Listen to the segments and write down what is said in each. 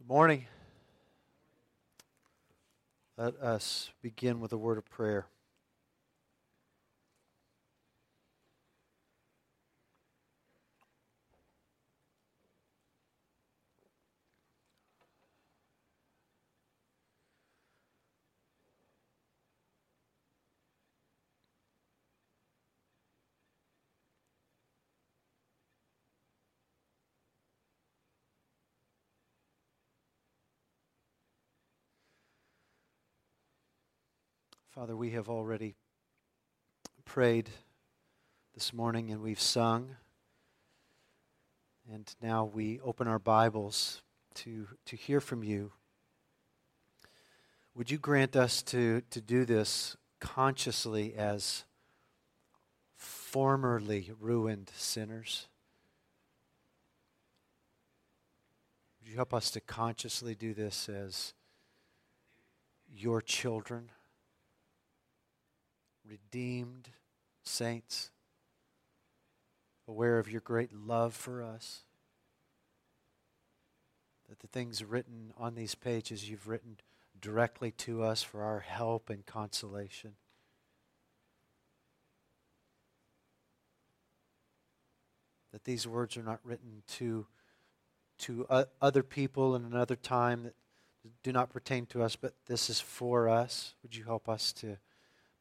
Good morning. Let us begin with a word of prayer. Father, we have already prayed this morning and we've sung. And now we open our Bibles to, to hear from you. Would you grant us to, to do this consciously as formerly ruined sinners? Would you help us to consciously do this as your children? Redeemed saints, aware of your great love for us. That the things written on these pages you've written directly to us for our help and consolation. That these words are not written to, to other people in another time that do not pertain to us, but this is for us. Would you help us to?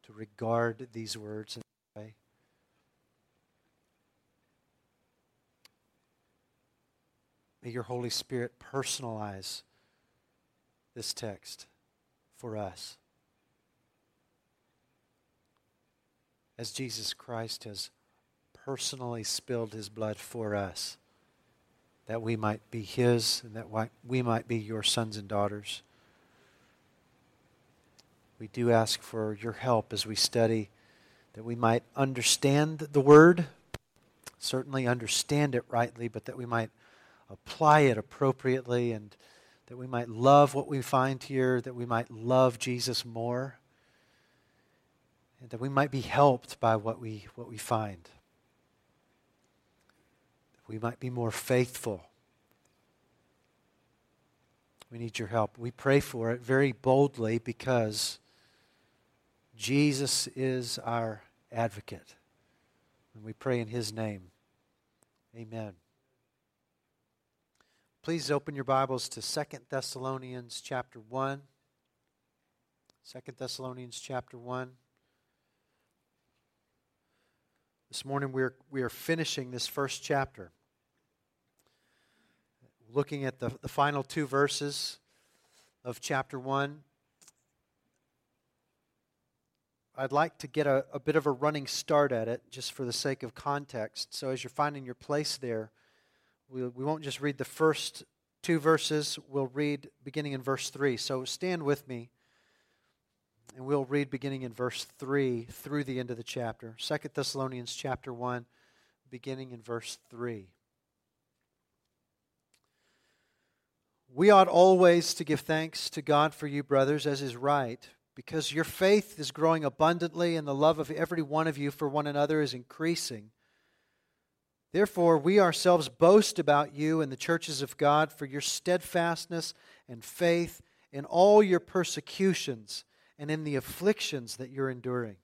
To regard these words in way. May your Holy Spirit personalize this text for us. As Jesus Christ has personally spilled his blood for us, that we might be his and that we might be your sons and daughters we do ask for your help as we study that we might understand the word, certainly understand it rightly, but that we might apply it appropriately and that we might love what we find here, that we might love Jesus more, and that we might be helped by what we, what we find. That we might be more faithful. We need your help. We pray for it very boldly because Jesus is our advocate. And we pray in his name. Amen. Please open your Bibles to Second Thessalonians chapter 1. 2 Thessalonians chapter 1. This morning we're, we are finishing this first chapter. Looking at the, the final two verses of chapter 1. I'd like to get a, a bit of a running start at it just for the sake of context. So as you're finding your place there, we, we won't just read the first two verses, we'll read beginning in verse 3. So stand with me, and we'll read beginning in verse 3 through the end of the chapter. Second Thessalonians chapter 1, beginning in verse 3. We ought always to give thanks to God for you, brothers, as is right because your faith is growing abundantly and the love of every one of you for one another is increasing. Therefore, we ourselves boast about you and the churches of God for your steadfastness and faith in all your persecutions and in the afflictions that you're enduring.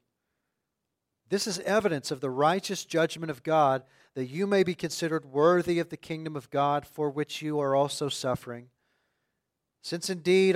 This is evidence of the righteous judgment of God that you may be considered worthy of the kingdom of God for which you are also suffering. Since indeed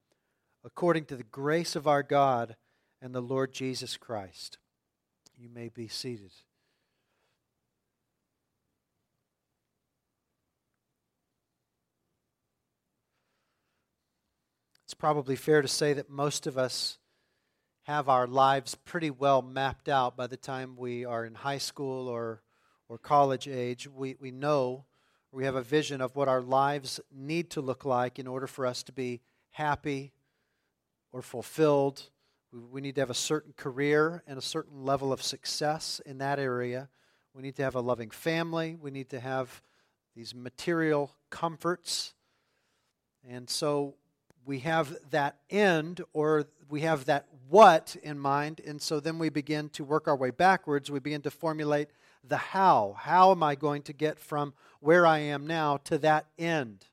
according to the grace of our God and the Lord Jesus Christ. You may be seated. It's probably fair to say that most of us have our lives pretty well mapped out by the time we are in high school or, or college age. We, we know, we have a vision of what our lives need to look like in order for us to be happy or fulfilled. We, need to have a certain career and a certain level of success in that area. We need to have a loving family. We need to have these material comforts. And so we have that end or we have that what in mind. And so then we begin to work our way backwards. We begin to formulate the how. How am I going to get from where I am now to that end?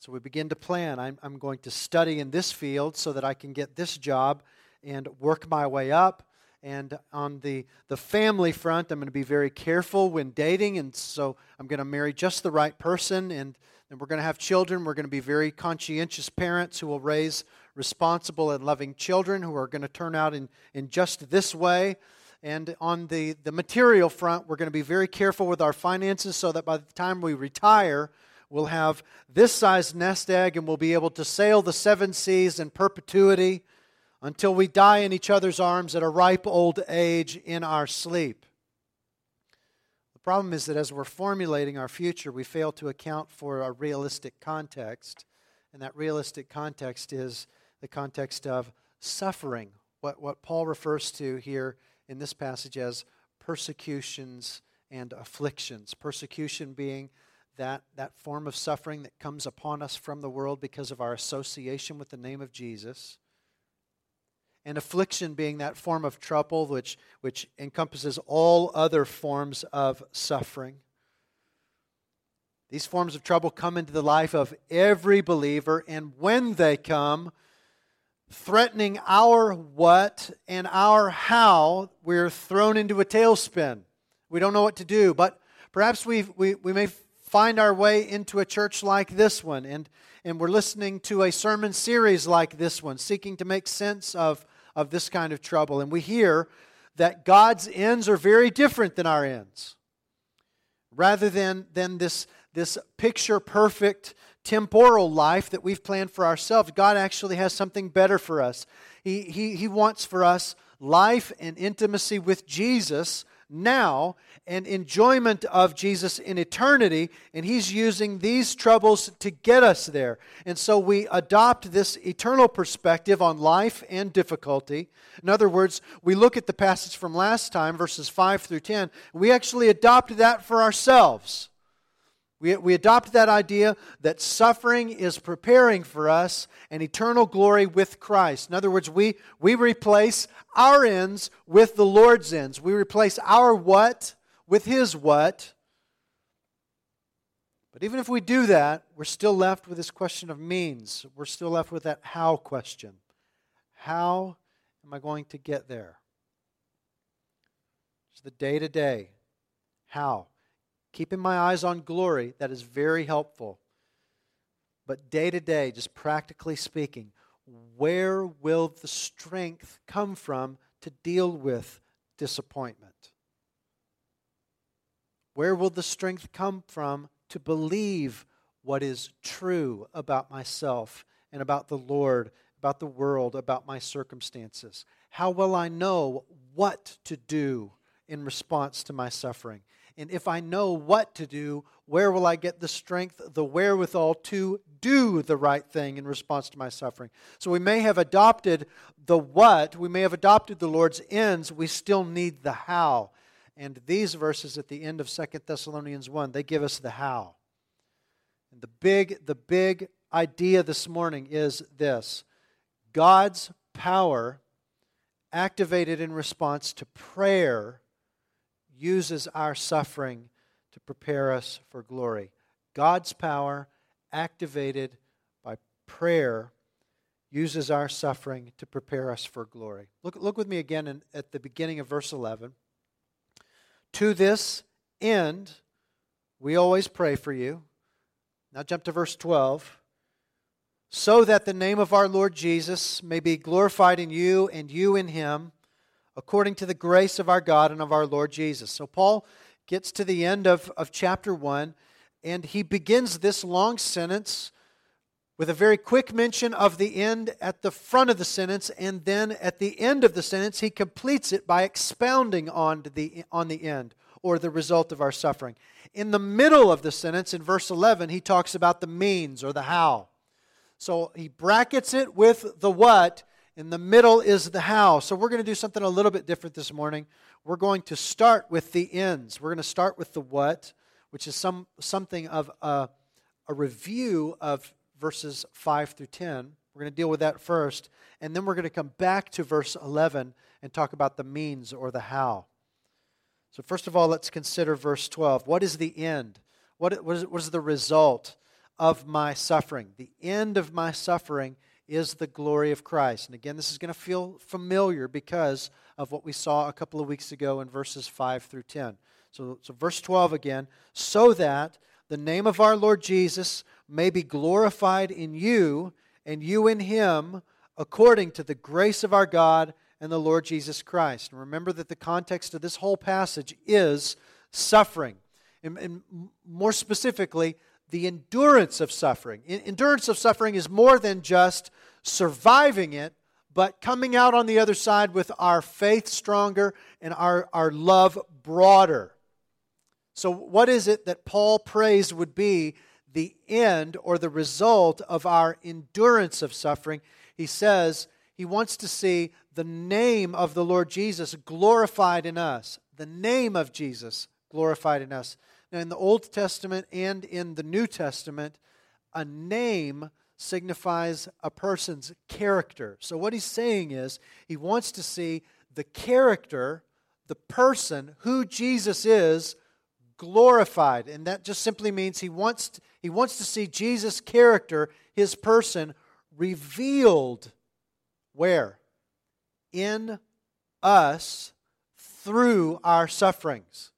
So we begin to plan. I'm, I'm going to study in this field so that I can get this job and work my way up. And on the, the family front, I'm going to be very careful when dating. And so I'm going to marry just the right person. And then we're going to have children. We're going to be very conscientious parents who will raise responsible and loving children who are going to turn out in, in just this way. And on the, the material front, we're going to be very careful with our finances so that by the time we retire, We'll have this size nest egg and we'll be able to sail the seven seas in perpetuity until we die in each other's arms at a ripe old age in our sleep. The problem is that as we're formulating our future, we fail to account for a realistic context. And that realistic context is the context of suffering, what, what Paul refers to here in this passage as persecutions and afflictions. Persecution being that, that form of suffering that comes upon us from the world because of our association with the name of Jesus. And affliction being that form of trouble which, which encompasses all other forms of suffering. These forms of trouble come into the life of every believer, and when they come, threatening our what and our how, we're thrown into a tailspin. We don't know what to do, but perhaps we we, we may find our way into a church like this one. And, and we're listening to a sermon series like this one, seeking to make sense of, of this kind of trouble. And we hear that God's ends are very different than our ends. Rather than, than this, this picture perfect temporal life that we've planned for ourselves, God actually has something better for us. He, he, he wants for us life and intimacy with Jesus now and enjoyment of Jesus in eternity, and He's using these troubles to get us there. And so we adopt this eternal perspective on life and difficulty. In other words, we look at the passage from last time, verses 5 through 10, we actually adopt that for ourselves. We, we adopt that idea that suffering is preparing for us an eternal glory with Christ. In other words, we, we replace our ends with the Lord's ends. We replace our what with His what. But even if we do that, we're still left with this question of means. We're still left with that how question. How am I going to get there? It's the day to day. How? Keeping my eyes on glory, that is very helpful. But day to day, just practically speaking, where will the strength come from to deal with disappointment? Where will the strength come from to believe what is true about myself and about the Lord, about the world, about my circumstances? How will I know what to do in response to my suffering? And if I know what to do, where will I get the strength, the wherewithal to do the right thing in response to my suffering? So we may have adopted the what, we may have adopted the Lord's ends, we still need the how. And these verses at the end of Second Thessalonians 1, they give us the how. And the big, the big idea this morning is this God's power activated in response to prayer uses our suffering to prepare us for glory. God's power, activated by prayer, uses our suffering to prepare us for glory. Look, look with me again in, at the beginning of verse 11. To this end, we always pray for you. Now jump to verse 12. so that the name of our Lord Jesus may be glorified in you and you in him, according to the grace of our God and of our Lord Jesus. So Paul gets to the end of, of chapter 1, and he begins this long sentence with a very quick mention of the end at the front of the sentence, and then at the end of the sentence, he completes it by expounding on the, on the end or the result of our suffering. In the middle of the sentence, in verse 11, he talks about the means or the how. So he brackets it with the what. In the middle is the how. So we're going to do something a little bit different this morning. We're going to start with the ends. We're going to start with the what, which is some, something of a, a review of verses 5 through 10. We're going to deal with that first. And then we're going to come back to verse 11 and talk about the means or the how. So, first of all, let's consider verse 12. What is the end? What, what, is, what is the result of my suffering? The end of my suffering is the glory of Christ. And again, this is going to feel familiar because of what we saw a couple of weeks ago in verses 5 through 10. So, so verse 12 again, so that the name of our Lord Jesus may be glorified in you and you in him according to the grace of our God and the Lord Jesus Christ. And remember that the context of this whole passage is suffering. And, and more specifically, the endurance of suffering. Endurance of suffering is more than just surviving it, but coming out on the other side with our faith stronger and our, our love broader. So, what is it that Paul prays would be the end or the result of our endurance of suffering? He says he wants to see the name of the Lord Jesus glorified in us. The name of Jesus glorified in us. Now, in the Old Testament and in the New Testament, a name signifies a person's character. So, what he's saying is he wants to see the character, the person, who Jesus is, glorified. And that just simply means he wants to, he wants to see Jesus' character, his person, revealed. Where? in us through our sufferings.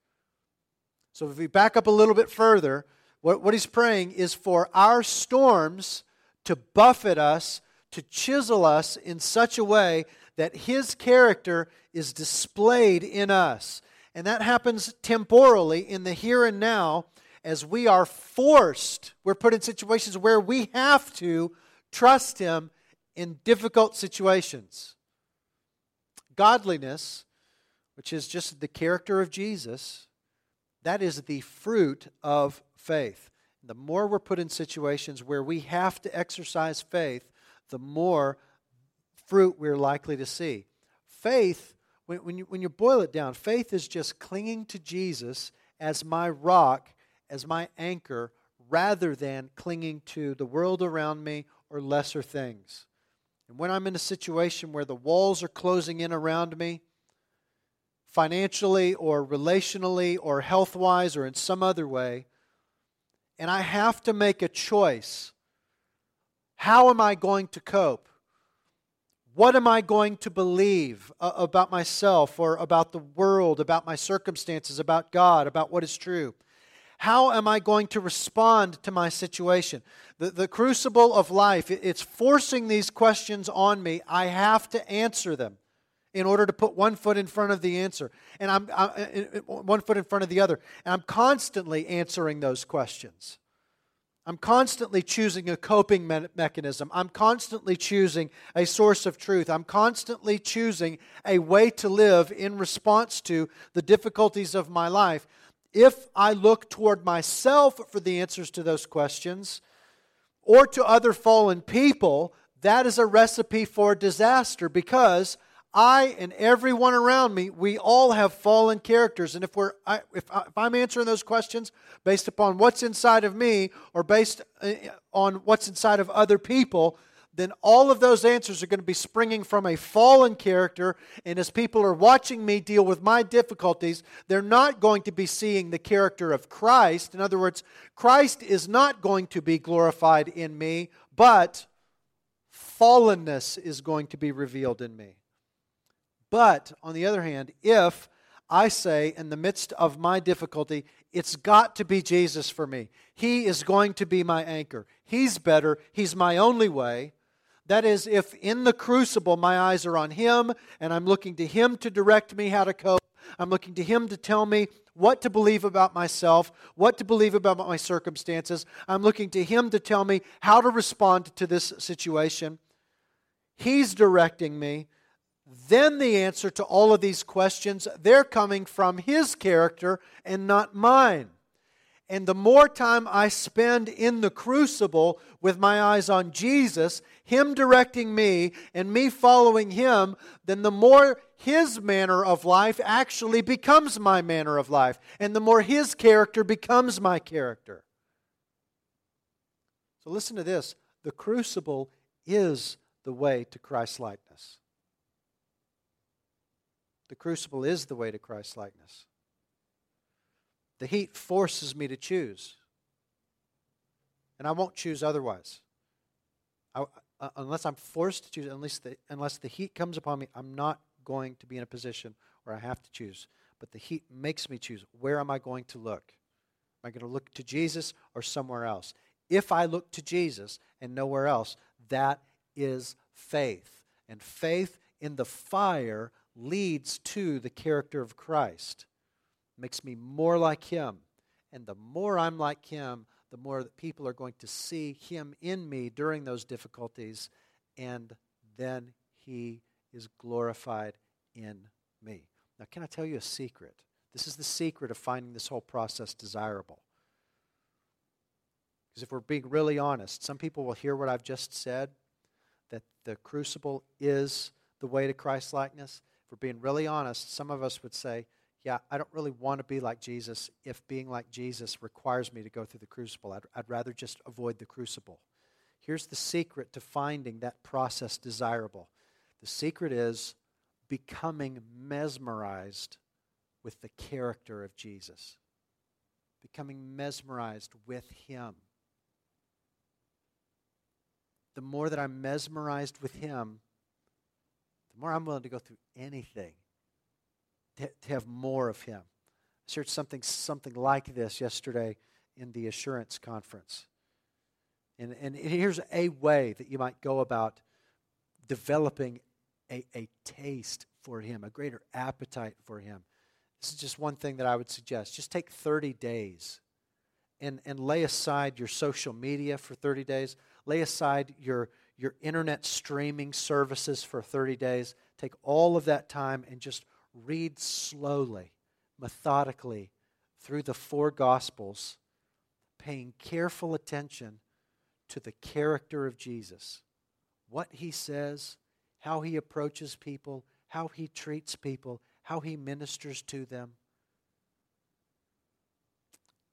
So if we back up a little bit further, what, what he's praying is for our storms to buffet us, to chisel us in such a way that his character is displayed in us. And that happens temporally in the here and now as we are forced, we're put in situations where we have to trust him in difficult situations. Godliness, which is just the character of Jesus, that is the fruit of faith. The more we're put in situations where we have to exercise faith, the more fruit we're likely to see. Faith, when, when, you, when you boil it down, faith is just clinging to Jesus as my rock, as my anchor, rather than clinging to the world around me or lesser things. And when I'm in a situation where the walls are closing in around me, financially or relationally or health wise or in some other way, and I have to make a choice how am I going to cope? What am I going to believe uh, about myself or about the world, about my circumstances, about God, about what is true? How am I going to respond to my situation? The, the crucible of life, it's forcing these questions on me. I have to answer them in order to put one foot in front of the answer and I'm I, one foot in front of the other. And I'm constantly answering those questions. I'm constantly choosing a coping me- mechanism. I'm constantly choosing a source of truth. I'm constantly choosing a way to live in response to the difficulties of my life if I look toward myself for the answers to those questions or to other fallen people, that is a recipe for disaster because I and everyone around me, we all have fallen characters. And if, we're, I, if, I, if I'm answering those questions based upon what's inside of me or based uh, on what's inside of other people, then all of those answers are going to be springing from a fallen character. And as people are watching me deal with my difficulties, they're not going to be seeing the character of Christ. In other words, Christ is not going to be glorified in me, but fallenness is going to be revealed in me. But on the other hand, if I say in the midst of my difficulty, it's got to be Jesus for me. He is going to be my anchor. He's better. He's my only way. That is, if in the crucible my eyes are on Him and I'm looking to Him to direct me how to cope, I'm looking to Him to tell me what to believe about myself, what to believe about my circumstances. I'm looking to Him to tell me how to respond to this situation. He's directing me. Then the answer to all of these questions, they're coming from His character and not mine. And the more time I spend in the crucible with my eyes on Jesus, Him directing me and me following Him, then the more His manner of life actually becomes my manner of life. And the more His character becomes my character. So listen to this the crucible is the way to Christ likeness. The crucible is the way to Christ likeness. The heat forces me to choose. And I won't choose otherwise. I, uh, unless I'm forced to choose, unless the, unless the heat comes upon me, I'm not going to be in a position where I have to choose. But the heat makes me choose. Where am I going to look? Am I going to look to Jesus or somewhere else? If I look to Jesus and nowhere else, that is faith. And faith in the fire leads to the character of Christ makes me more like Him. And the more I'm like Him, the more that people are going to see Him in me during those difficulties, and then He is glorified in me. Now, can I tell you a secret? This is the secret of finding this whole process desirable. Because if we're being really honest, some people will hear what I've just said that the crucible is the way to Christ likeness. If we're being really honest, some of us would say, yeah, I don't really want to be like Jesus if being like Jesus requires me to go through the crucible. I'd, I'd rather just avoid the crucible. Here's the secret to finding that process desirable the secret is becoming mesmerized with the character of Jesus, becoming mesmerized with Him. The more that I'm mesmerized with Him, more I'm willing to go through anything to, to have more of Him. I shared something, something like this yesterday in the assurance conference. And, and here's a way that you might go about developing a, a taste for Him, a greater appetite for Him. This is just one thing that I would suggest. Just take 30 days and, and lay aside your social media for 30 days. Lay aside your, your internet streaming services for 30 days. Take all of that time and just read slowly, methodically through the four Gospels, paying careful attention to the character of Jesus, what he says, how he approaches people, how he treats people, how he ministers to them,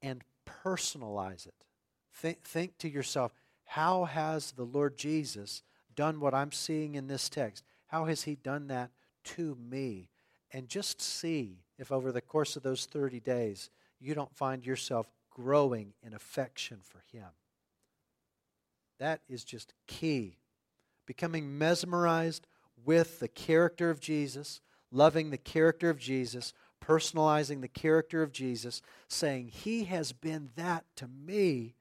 and personalize it. Think, think to yourself, how has the Lord Jesus done what I'm seeing in this text? How has he done that to me? and just see if over the course of those 30 days you don't find yourself growing in affection for Him. That is just key. Becoming mesmerized with the character of Jesus, loving the character of Jesus, personalizing the character of Jesus, saying, He has been that to me.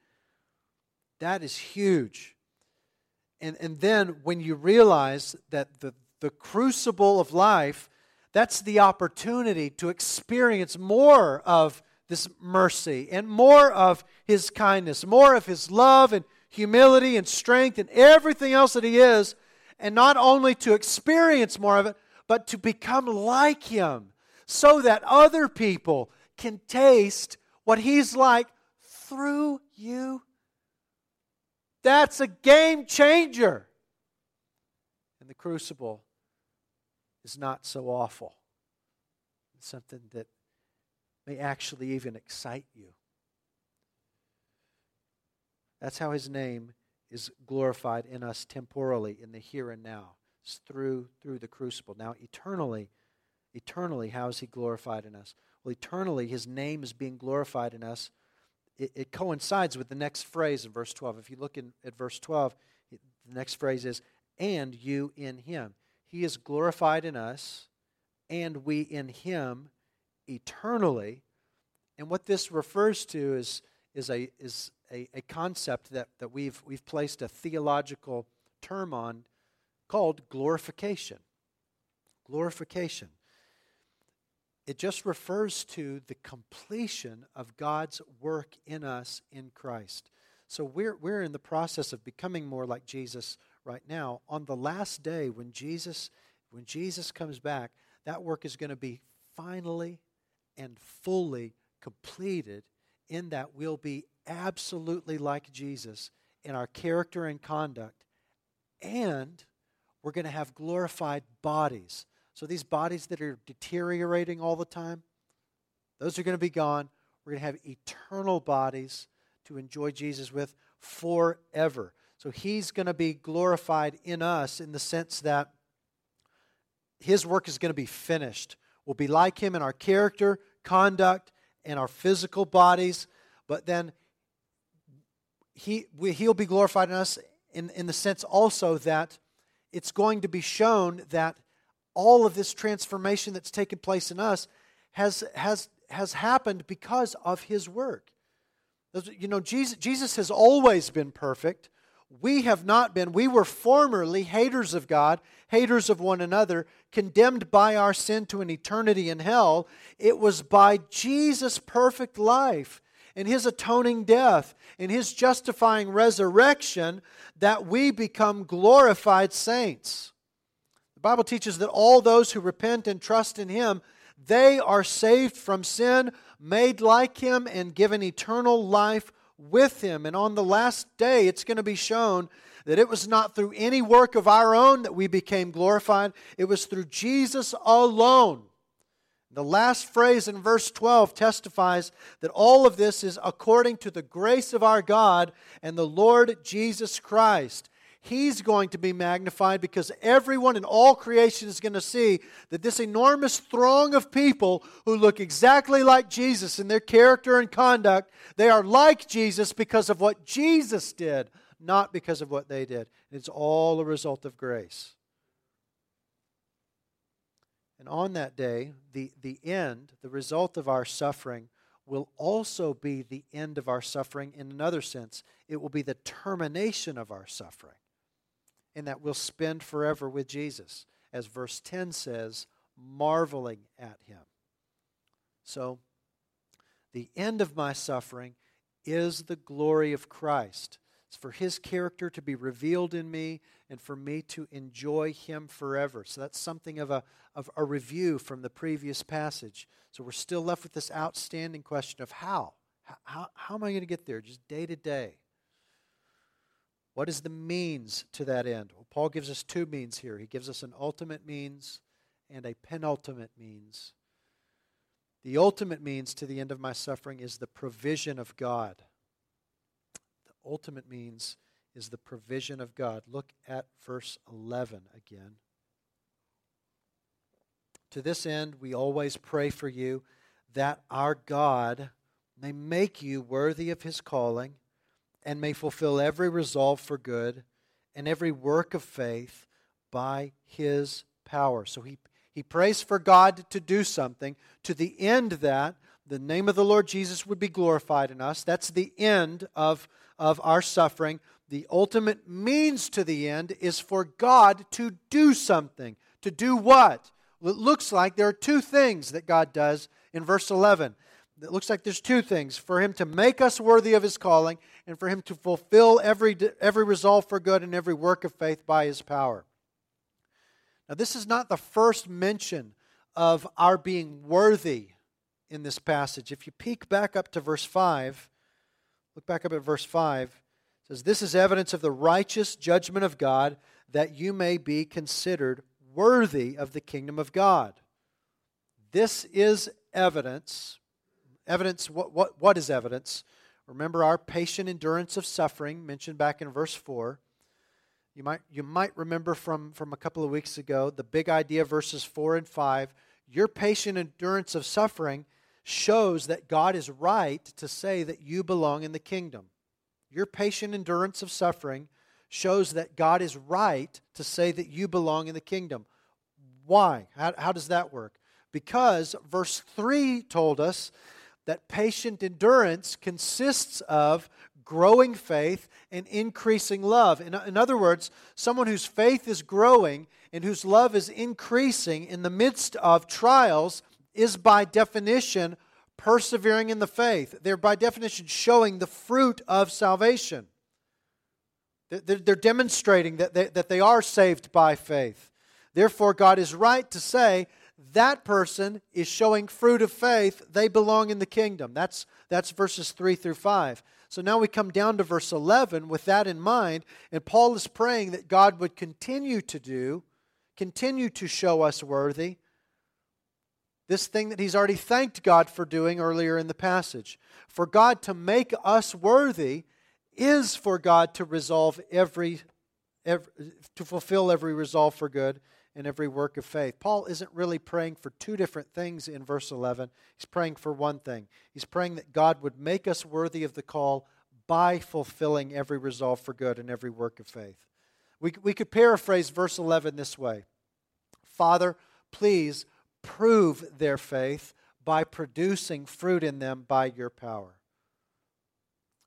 That is huge. And, and then when you realize that the, the crucible of life that's the opportunity to experience more of this mercy and more of His kindness, more of His love and humility and strength and everything else that He is. And not only to experience more of it, but to become like Him so that other people can taste what He's like through you. That's a game changer. And the crucible is not so awful. It's something that may actually even excite you. That's how his name is glorified in us temporally, in the here and now. It's through through the crucible. Now eternally, eternally, how is he glorified in us? Well, eternally, his name is being glorified in us. It, it coincides with the next phrase in verse 12. If you look in, at verse 12, it, the next phrase is, and you in him. He is glorified in us, and we in Him eternally. And what this refers to is, is, a, is a, a concept that, that we've, we've placed a theological term on called glorification. Glorification. It just refers to the completion of God's work in us in Christ. So we're, we're in the process of becoming more like Jesus right now. On the last day, when Jesus, when Jesus comes back, that work is going to be finally and fully completed in that we'll be absolutely like Jesus in our character and conduct. And we're going to have glorified bodies. So these bodies that are deteriorating all the time, those are going to be gone. We're going to have eternal bodies to enjoy Jesus with forever. So he's going to be glorified in us in the sense that his work is going to be finished. We'll be like him in our character, conduct, and our physical bodies, but then he, we, he'll be glorified in us in, in the sense also that it's going to be shown that all of this transformation that's taken place in us has, has, has happened because of his work. You know, Jesus, Jesus has always been perfect. We have not been. We were formerly haters of God, haters of one another, condemned by our sin to an eternity in hell. It was by Jesus' perfect life and his atoning death and his justifying resurrection that we become glorified saints. Bible teaches that all those who repent and trust in him, they are saved from sin, made like him, and given eternal life with him. And on the last day, it's going to be shown that it was not through any work of our own that we became glorified, it was through Jesus alone. The last phrase in verse 12 testifies that all of this is according to the grace of our God and the Lord Jesus Christ. He's going to be magnified because everyone in all creation is going to see that this enormous throng of people who look exactly like Jesus in their character and conduct, they are like Jesus because of what Jesus did, not because of what they did. It's all a result of grace. And on that day, the, the end, the result of our suffering, will also be the end of our suffering in another sense. It will be the termination of our suffering, in that we'll spend forever with Jesus, as verse 10 says, marveling at him. So, the end of my suffering is the glory of Christ. It's for his character to be revealed in me and for me to enjoy him forever. So that's something of a, of a review from the previous passage. So we're still left with this outstanding question of how? How, how am I going to get there just day to day? What is the means to that end? Well, Paul gives us two means here. He gives us an ultimate means and a penultimate means. The ultimate means to the end of my suffering is the provision of God. The ultimate means is the provision of God. Look at verse 11 again. To this end, we always pray for you that our God may make you worthy of his calling and may fulfill every resolve for good and every work of faith by his power. So he, he prays for God to do something to the end that the name of the Lord Jesus would be glorified in us. That's the end of, of our suffering the ultimate means to the end is for God to do something. To do what? Well, it looks like there are two things that God does in verse 11. It looks like there's two things for Him to make us worthy of His calling and for Him to fulfill every, every resolve for good and every work of faith by His power. Now, this is not the first mention of our being worthy in this passage. If you peek back up to verse 5, look back up at verse 5 says, This is evidence of the righteous judgment of God, that you may be considered worthy of the kingdom of God. This is evidence. Evidence, what, what, what is evidence? Remember our patient endurance of suffering mentioned back in verse 4. You might, you might remember from, from a couple of weeks ago the big idea, verses 4 and 5. Your patient endurance of suffering shows that God is right to say that you belong in the kingdom. Your patient endurance of suffering shows that God is right to say that you belong in the kingdom. Why? How, how does that work? Because verse 3 told us that patient endurance consists of growing faith and increasing love. In, in other words, someone whose faith is growing and whose love is increasing in the midst of trials is by definition persevering in the faith. They're by definition showing the fruit of salvation. They're demonstrating that they, that they are saved by faith. Therefore, God is right to say that person is showing fruit of faith. They belong in the kingdom. That's, that's verses 3 through 5. So now we come down to verse 11 with that in mind, and Paul is praying that God would continue to do, continue to show us worthy, this thing that he's already thanked God for doing earlier in the passage. For God to make us worthy is for God to resolve every, every to fulfill every resolve for good and every work of faith. Paul isn't really praying for two different things in verse 11. He's praying for one thing. He's praying that God would make us worthy of the call by fulfilling every resolve for good and every work of faith. We, we could paraphrase verse 11 this way Father, please prove their faith by producing fruit in them by your power.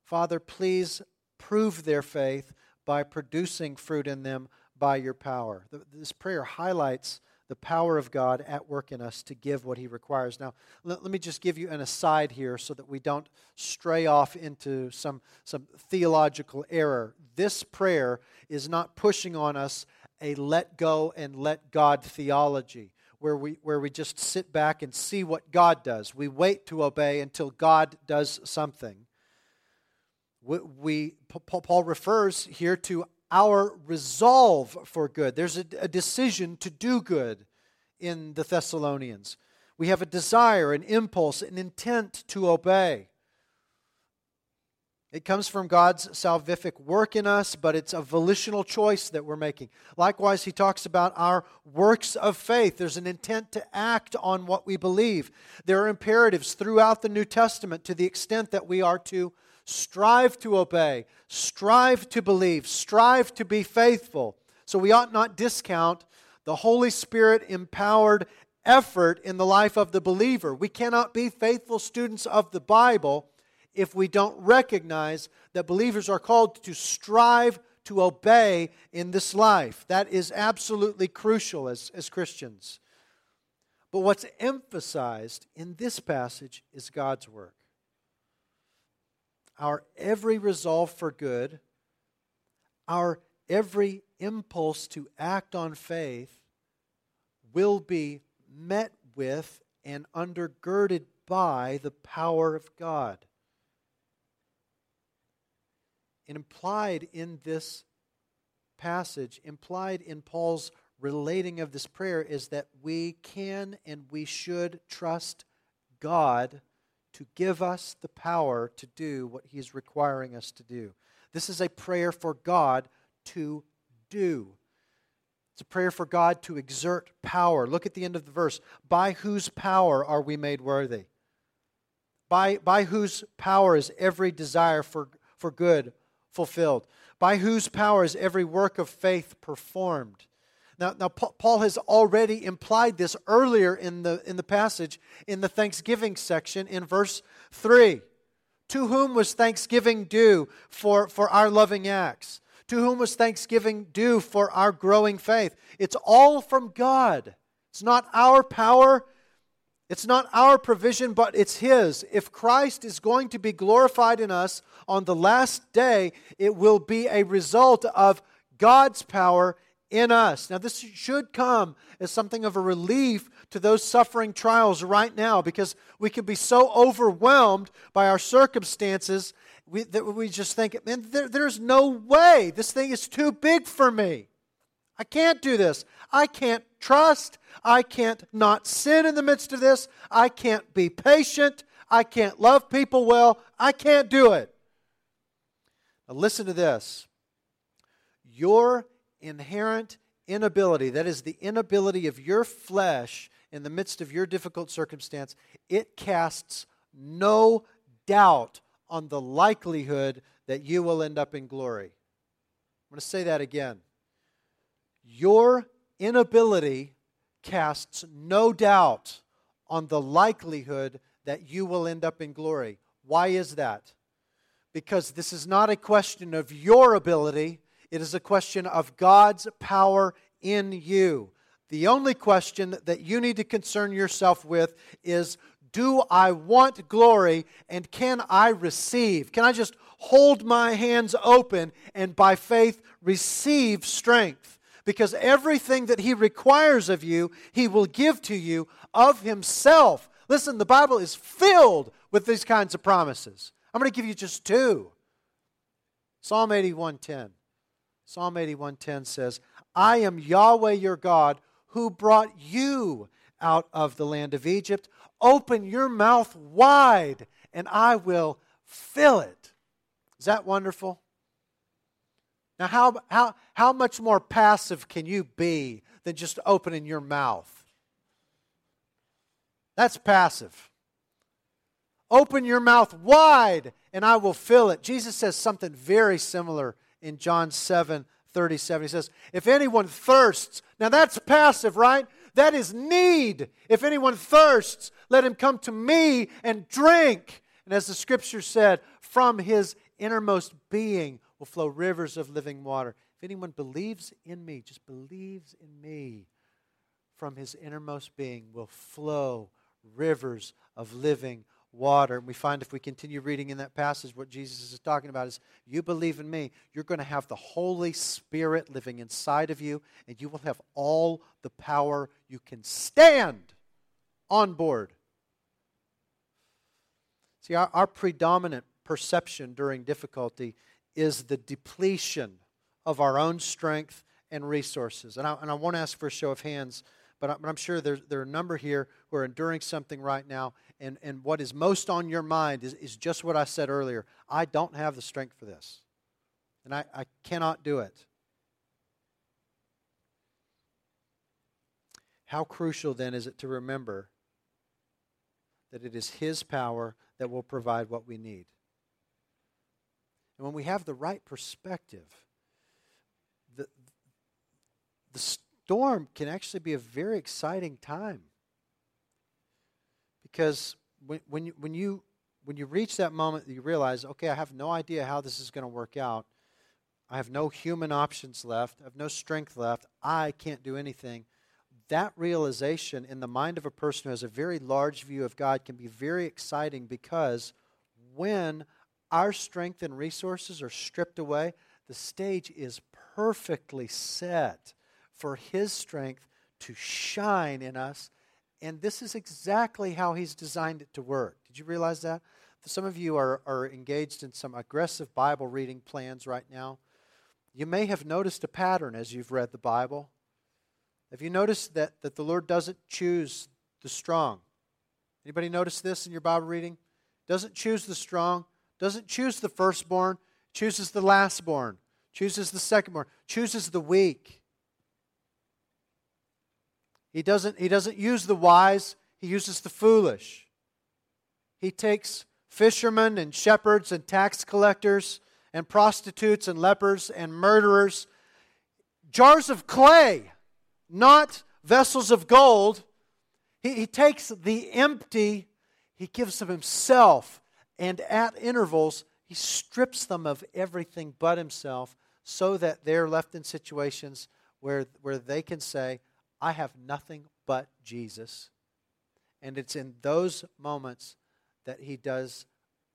Father, please prove their faith by producing fruit in them by your power. This prayer highlights the power of God at work in us to give what He requires. Now, let, let, me just give you an aside here so that we don't stray off into some, some theological error. This prayer is not pushing on us a let go and let God theology. Where we, where we just sit back and see what God does. We wait to obey until God does something. We, we Paul refers here to our resolve for good. There's a, a, decision to do good in the Thessalonians. We have a desire, an impulse, an intent to obey. It comes from God's salvific work in us, but it's a volitional choice that we're making. Likewise, he talks about our works of faith. There's an intent to act on what we believe. There are imperatives throughout the New Testament to the extent that we are to strive to obey, strive to believe, strive to be faithful. So we ought not discount the Holy Spirit empowered effort in the life of the believer. We cannot be faithful students of the Bible if we don't recognize that believers are called to strive to obey in this life. That is absolutely crucial as, as Christians. But what's emphasized in this passage is God's work our every resolve for good, our every impulse to act on faith will be met with and undergirded by the power of God. And implied in this passage, implied in Paul's relating of this prayer, is that we can and we should trust God to give us the power to do what He is requiring us to do. This is a prayer for God to do. It's a prayer for God to exert power. Look at the end of the verse. By whose power are we made worthy? By, by whose power is every desire for, for good fulfilled? By whose power is every work of faith performed? Now, now Paul has already implied this earlier in the, in the passage in the Thanksgiving section in verse 3. To whom was thanksgiving due for, for our loving acts? To whom was thanksgiving due for our growing faith? It's all from God. It's not our power, it's not our provision, but it's His. If Christ is going to be glorified in us on the last day, it will be a result of God's power in us. Now, this should come as something of a relief to those suffering trials right now because we can be so overwhelmed by our circumstances we, that we just think, man, there, there's no way. This thing is too big for me. I can't do this. I can't trust. I can't not sin in the midst of this. I can't be patient. I can't love people well. I can't do it. Now, listen to this. Your inherent inability, that is, the inability of your flesh in the midst of your difficult circumstance, it casts no doubt on the likelihood that you will end up in glory. I'm going to say that again. Your inability casts no doubt on the likelihood that you will end up in glory. Why is that? Because this is not a question of your ability, it is a question of God's power in you. The only question that you need to concern yourself with is do I want glory and can I receive? Can I just hold my hands open and by faith receive strength? Because everything that He requires of you, He will give to you of Himself. Listen, the Bible is filled with these kinds of promises. I'm going to give you just two. Psalm 81:10. Psalm 81:10 says, "I am Yahweh your God who brought you out of the land of Egypt. Open your mouth wide, and I will fill it. Is that wonderful? Now, how, how, how much more passive can you be than just opening your mouth? That's passive. Open your mouth wide, and I will fill it. Jesus says something very similar in John 7 37. He says, If anyone thirsts, now that's passive, right? That is need. If anyone thirsts, let him come to me and drink. And as the scripture said, from his innermost being will flow rivers of living water. If anyone believes in me, just believes in me, from his innermost being will flow rivers of living water. And we find if we continue reading in that passage, what Jesus is talking about is you believe in me, you're going to have the Holy Spirit living inside of you, and you will have all the power you can stand on board. See, our, our predominant perception during difficulty is the depletion of our own strength and resources. And I, and I won't ask for a show of hands, but, I, but I'm sure there, there are a number here who are enduring something right now, and, and what is most on your mind is, is just what I said earlier. I don't have the strength for this, and I, I cannot do it. How crucial then is it to remember that it is His power that will provide what we need? And when we have the right perspective, the, the storm can actually be a very exciting time. Because when, when, you, when, you, when you reach that moment, you realize, okay, I have no idea how this is going to work out. I have no human options left. I have no strength left. I can't do anything. That realization in the mind of a person who has a very large view of God can be very exciting because when our strength and resources are stripped away, the stage is perfectly set for His strength to shine in us and this is exactly how he's designed it to work. Did you realize that? Some of you are, are engaged in some aggressive Bible reading plans right now. You may have noticed a pattern as you've read the Bible. Have you noticed that, that the Lord doesn't choose the strong? Anybody notice this in your Bible reading? Doesn't choose the strong, doesn't choose the firstborn, chooses the lastborn, chooses the secondborn, chooses the weak. He doesn't, he doesn't use the wise, he uses the foolish. He takes fishermen and shepherds and tax collectors and prostitutes and lepers and murderers, jars of clay, not vessels of gold. He, he takes the empty, he gives them himself, and at intervals, he strips them of everything but himself so that they're left in situations where, where they can say, I have nothing but Jesus. And it's in those moments that he does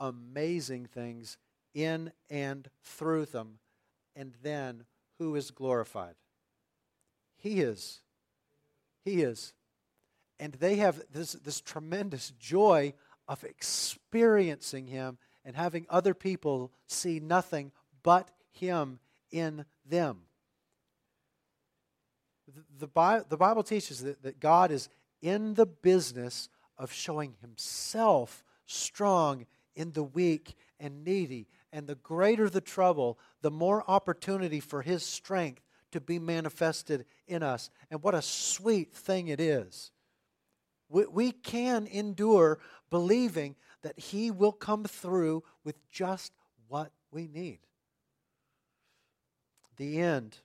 amazing things in and through them. And then who is glorified? He is. He is. And they have this, this tremendous joy of experiencing him and having other people see nothing but him in them the, Bible, the Bible teaches that, that God is in the business of showing himself strong in the weak and needy. And the greater the trouble, the more opportunity for his strength to be manifested in us. And what a sweet thing it is. We, we can endure believing that he will come through with just what we need. The end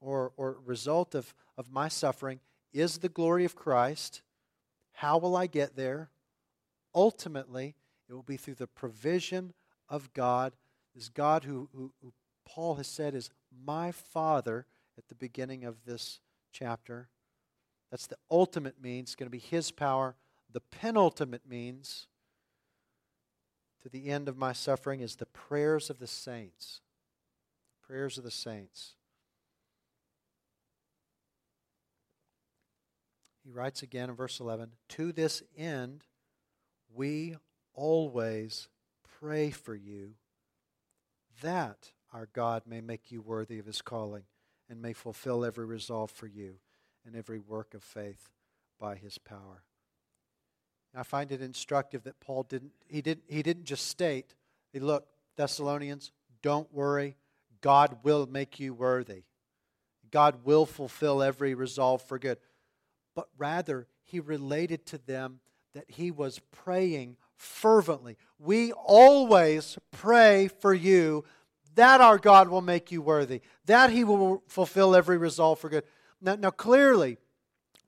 or, or result of, of my suffering is the glory of Christ. How will I get there? ultimately, it will be through the provision of God. This God who, who, who Paul has said is my Father at the beginning of this chapter. That's the ultimate means, going to be His power. The penultimate means to the end of my suffering is the prayers of the saints. Prayers of the saints. He writes again in verse 11 To this end, we always pray for you that our God may make you worthy of his calling and may fulfill every resolve for you and every work of faith by his power. I find it instructive that Paul didn't he didn't he didn't just state, hey, look, Thessalonians, don't worry, God will make you worthy. God will fulfill every resolve for good. But rather, he related to them that he was praying fervently. We always pray for you that our God will make you worthy, that he will fulfill every resolve for good. Now, now clearly,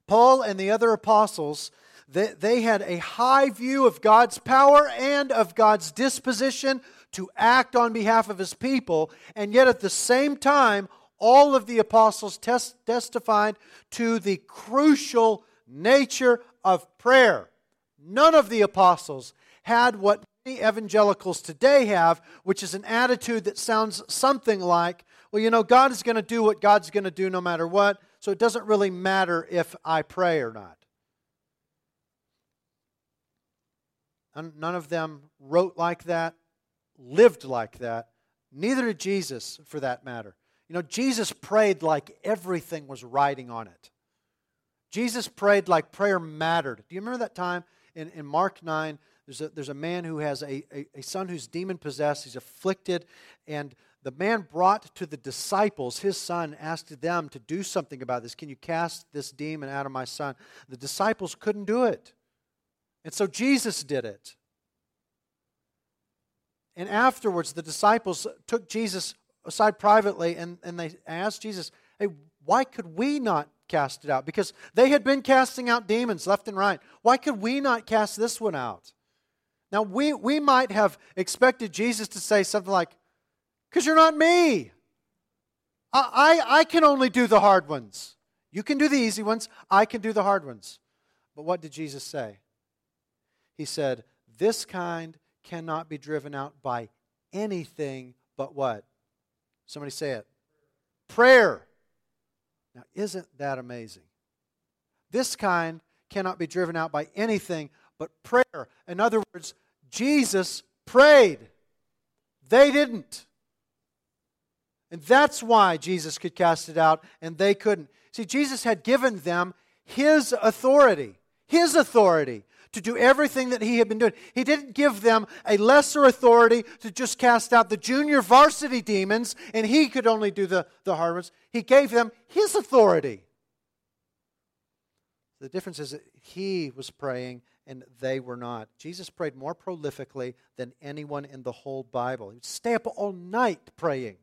Paul and the other apostles they, they had a high view of God's power and of God's disposition to act on behalf of his people, and yet at the same time, all of the apostles tes- testified to the crucial nature of prayer. None of the apostles had what many evangelicals today have, which is an attitude that sounds something like, well, you know, God is going to do what God's going to do no matter what, so it doesn't really matter if I pray or not. None of them wrote like that, lived like that. Neither did Jesus, for that matter. You know, Jesus prayed like everything was riding on it. Jesus prayed like prayer mattered. Do you remember that time in, in Mark 9? There's a, there's a man who has a, a, a son who's demon possessed, he's afflicted, and the man brought to the disciples his son, asked them to do something about this. Can you cast this demon out of my son? The disciples couldn't do it. And so Jesus did it. And afterwards, the disciples took Jesus aside privately and, and they asked Jesus, Hey, why could we not cast it out? Because they had been casting out demons left and right. Why could we not cast this one out? Now, we, we might have expected Jesus to say something like, Because you're not me. I, I, I can only do the hard ones. You can do the easy ones, I can do the hard ones. But what did Jesus say? He said, This kind cannot be driven out by anything but what? Somebody say it. Prayer. Now, isn't that amazing? This kind cannot be driven out by anything but prayer. In other words, Jesus prayed. They didn't. And that's why Jesus could cast it out and they couldn't. See, Jesus had given them his authority. His authority to do everything that he had been doing. He didn't give them a lesser authority to just cast out the junior varsity demons and he could only do the, the hard ones. He gave them his authority. The difference is that he was praying and they were not. Jesus prayed more prolifically than anyone in the whole Bible. He would stay up all night praying.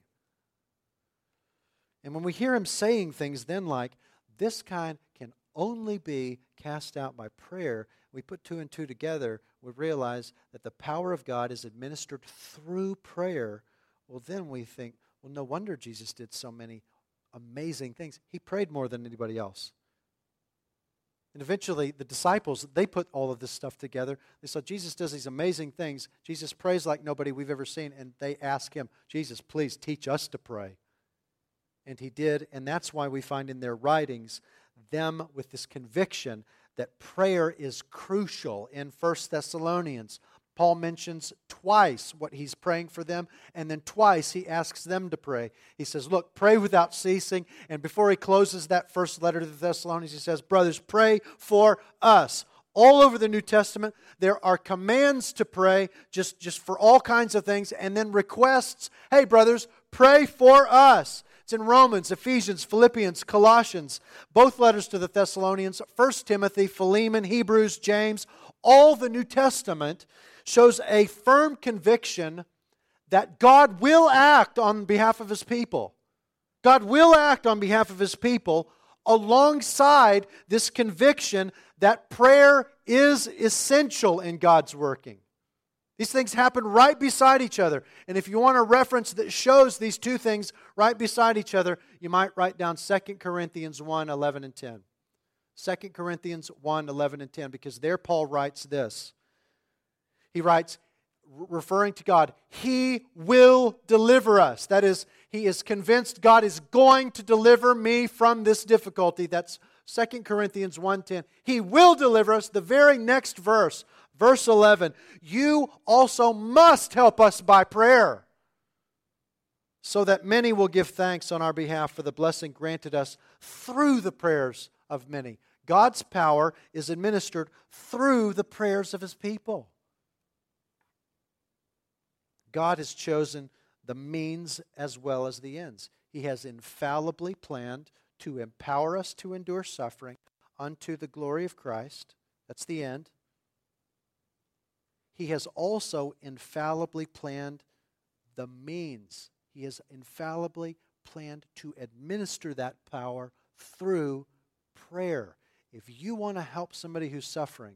And when we hear him saying things then like, this kind can only be cast out by prayer, we put two and two together, we realize that the power of God is administered through prayer. Well, then we think, well, no wonder Jesus did so many amazing things. He prayed more than anybody else. And eventually, the disciples, they put all of this stuff together. They saw Jesus does these amazing things. Jesus prays like nobody we've ever seen. And they ask him, Jesus, please teach us to pray. And he did. And that's why we find in their writings them with this conviction that prayer is crucial in 1 Thessalonians. Paul mentions twice what he's praying for them, and then twice he asks them to pray. He says, Look, pray without ceasing. And before he closes that first letter to the Thessalonians, he says, Brothers, pray for us. All over the New Testament, there are commands to pray just, just for all kinds of things, and then requests hey, brothers, pray for us. It's in Romans, Ephesians, Philippians, Colossians, both letters to the Thessalonians, 1 Timothy, Philemon, Hebrews, James. All the New Testament shows a firm conviction that God will act on behalf of his people. God will act on behalf of his people alongside this conviction that prayer is essential in God's working. These things happen right beside each other. And if you want a reference that shows these two things right beside each other, you might write down 2 Corinthians 1 11 and 10. 2 Corinthians 1 11 and 10, because there Paul writes this. He writes, referring to God, He will deliver us. That is, he is convinced God is going to deliver me from this difficulty. That's 2 Corinthians 1:10. He will deliver us. The very next verse, verse 11, you also must help us by prayer so that many will give thanks on our behalf for the blessing granted us through the prayers of many. God's power is administered through the prayers of his people. God has chosen the means as well as the ends. He has infallibly planned to empower us to endure suffering unto the glory of Christ. That's the end. He has also infallibly planned the means. He has infallibly planned to administer that power through prayer. If you want to help somebody who's suffering,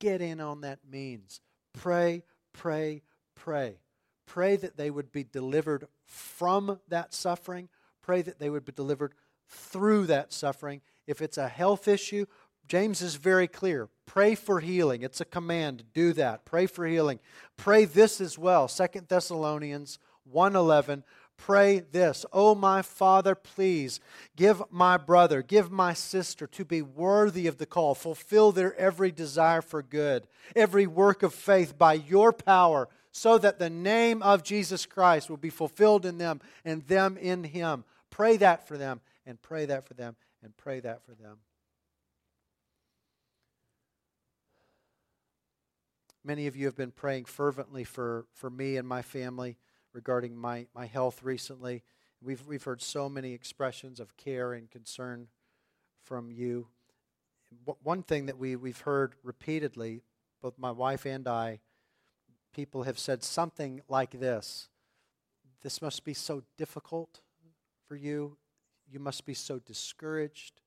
get in on that means. Pray, pray, pray. Pray that they would be delivered from that suffering. Pray that they would be delivered through that suffering. If it's a health issue, James is very clear. Pray for healing. It's a command. Do that. Pray for healing. Pray this as well. Second Thessalonians 1:11. Pray this, Oh my Father, please give my brother, give my sister to be worthy of the call. Fulfill their every desire for good, every work of faith by your power, so that the name of Jesus Christ will be fulfilled in them and them in him. Pray that for them and pray that for them and pray that for them. Many of you have been praying fervently for, for me and my family regarding my, my health recently. We've, we've heard so many expressions of care and concern from you. One thing that we, we've heard repeatedly, both my wife and I, people have said something like this This must be so difficult for you you must be so discouraged.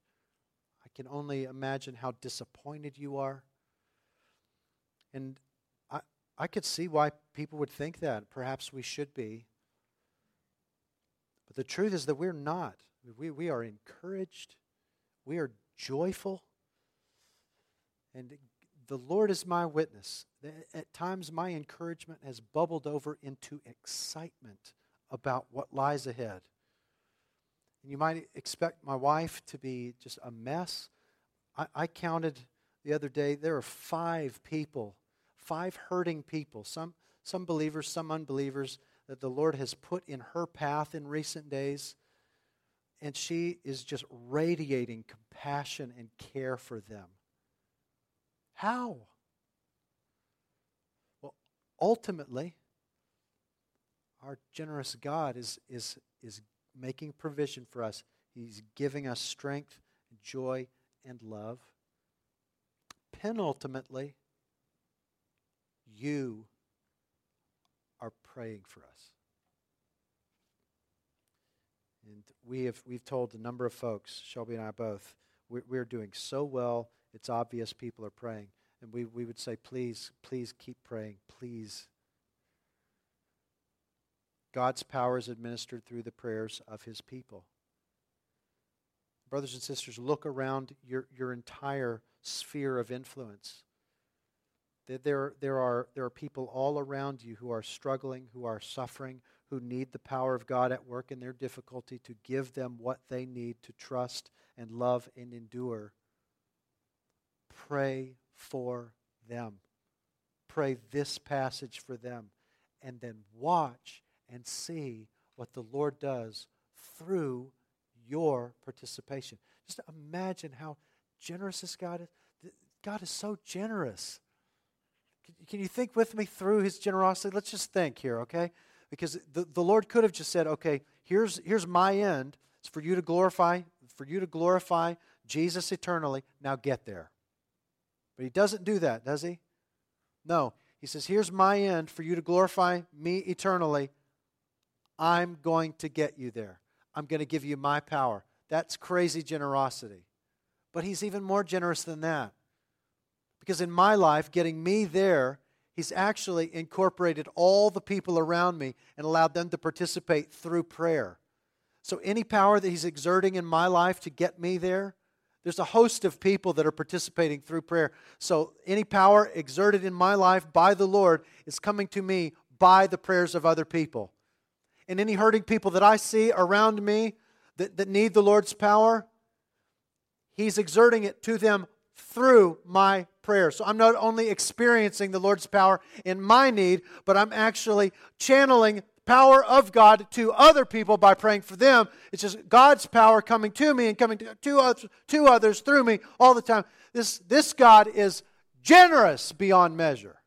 I can only imagine how disappointed you are. And I, I could see why people would think that. Perhaps we should be. But the truth is that we're not. We, we are encouraged, we are joyful. And the Lord is my witness. At times, my encouragement has bubbled over into excitement about what lies ahead. And you might expect my wife to be just a mess. I, I counted the other day, there are five people, five hurting people, some, some believers, some unbelievers, that the Lord has put in her path in recent days. And she is just radiating compassion and care for them. How? Well, ultimately, our generous God is, is, is making provision for us. He's giving us strength, joy, and love. Penultimately, you are praying for us. And we have we've told a number of folks, Shelby and I both, we're, we're doing so well. It's obvious people are praying. And we, we would say, please, please keep praying. Please God's power is administered through the prayers of his people. Brothers and sisters, look around your, your entire sphere of influence. There, there, are, there are people all around you who are struggling, who are suffering, who need the power of God at work in their difficulty to give them what they need to trust and love and endure. Pray for them. Pray this passage for them. And then watch and see what the Lord does through your participation. Just imagine how generous this God is. God is so generous. Can you think with me through his generosity? Let's just think here, okay? Because the, the Lord could have just said, okay, here's, here's my end. It's for you to glorify, for you to glorify Jesus eternally. Now get there. But he doesn't do that, does he? No. He says, here's my end for you to glorify me eternally. I'm going to get you there. I'm going to give you my power. That's crazy generosity. But he's even more generous than that. Because in my life, getting me there, He's actually incorporated all the people around me and allowed them to participate through prayer. So, any power that He's exerting in my life to get me there, there's a host of people that are participating through prayer. So, any power exerted in my life by the Lord is coming to me by the prayers of other people. And any hurting people that I see around me that, that need the Lord's power, He's exerting it to them through my prayer. So I'm not only experiencing the Lord's power in my need, but I'm actually channeling power of God to other people by praying for them. It's just God's power coming to me and coming to, to, others, to others through me all the time. This, this God is generous beyond measure.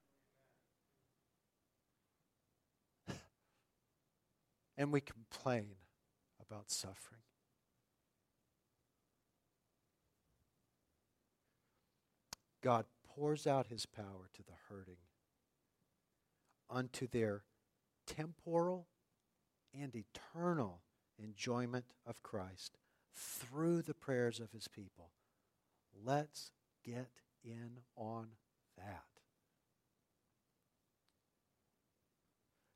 And we complain about suffering. God pours out his power to the hurting unto their temporal and eternal enjoyment of Christ through the prayers of his people. Let's get in on that.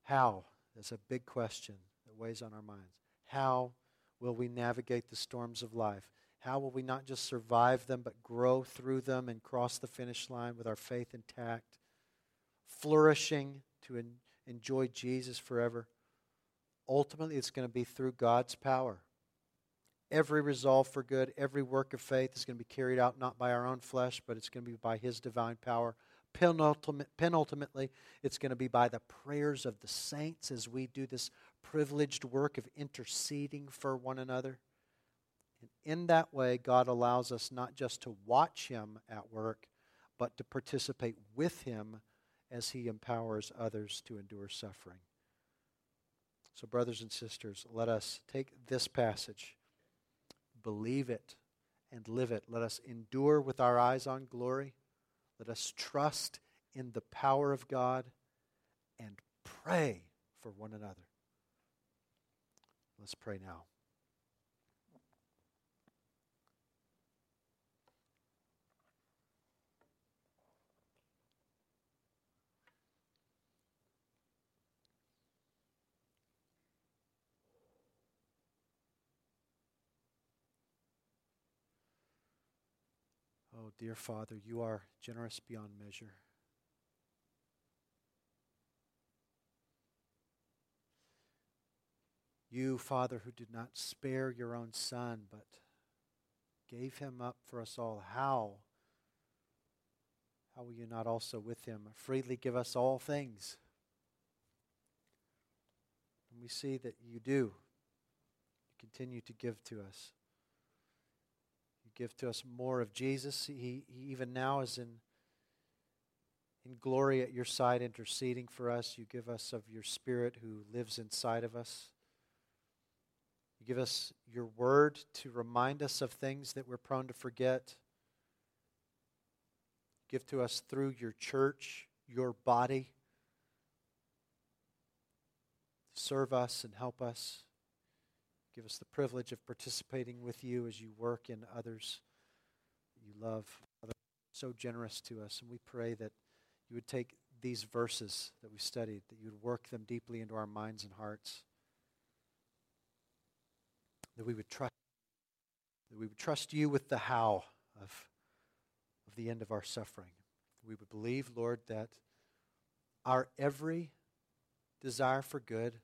How? That's a big question that weighs on our minds. How will we navigate the storms of life? How will we not just survive them, but grow through them and cross the finish line with our faith intact, flourishing to en- enjoy Jesus forever? Ultimately, it's going to be through God's power. Every resolve for good, every work of faith is going to be carried out not by our own flesh, but it's going to be by His divine power. Penultimate, penultimately, it's going to be by the prayers of the saints as we do this privileged work of interceding for one another. And in that way, God allows us not just to watch Him at work, but to participate with Him as He empowers others to endure suffering. So, brothers and sisters, let us take this passage, believe it, and live it. Let us endure with our eyes on glory. Let us trust in the power of God and pray for one another. Let's pray now. Oh, dear Father, you are generous beyond measure. You, Father, who did not spare your own Son, but gave him up for us all, how? How will you not also with him freely give us all things? And we see that you do. You continue to give to us. Give to us more of Jesus. He, he even now is in, in glory at your side, interceding for us. You give us of your Spirit who lives inside of us. You give us your word to remind us of things that we're prone to forget. Give to us through your church, your body. Serve us and help us. Give us the privilege of participating with you as you work in others you love. So generous to us. And we pray that you would take these verses that we studied, that you would work them deeply into our minds and hearts that we would trust that we would trust you with the how of, of the end of our suffering. We would believe, Lord, that our every desire for good,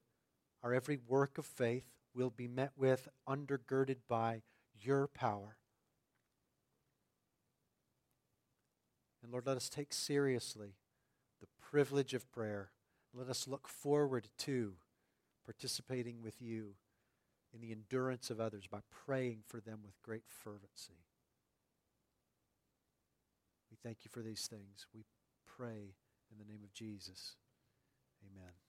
our every work of faith will be met with, undergirded by your power. And Lord, let us take seriously the privilege of prayer. Let us look forward to participating with you in the endurance of others by praying for them with great fervency. We thank you for these things. We pray in the name of Jesus. Amen.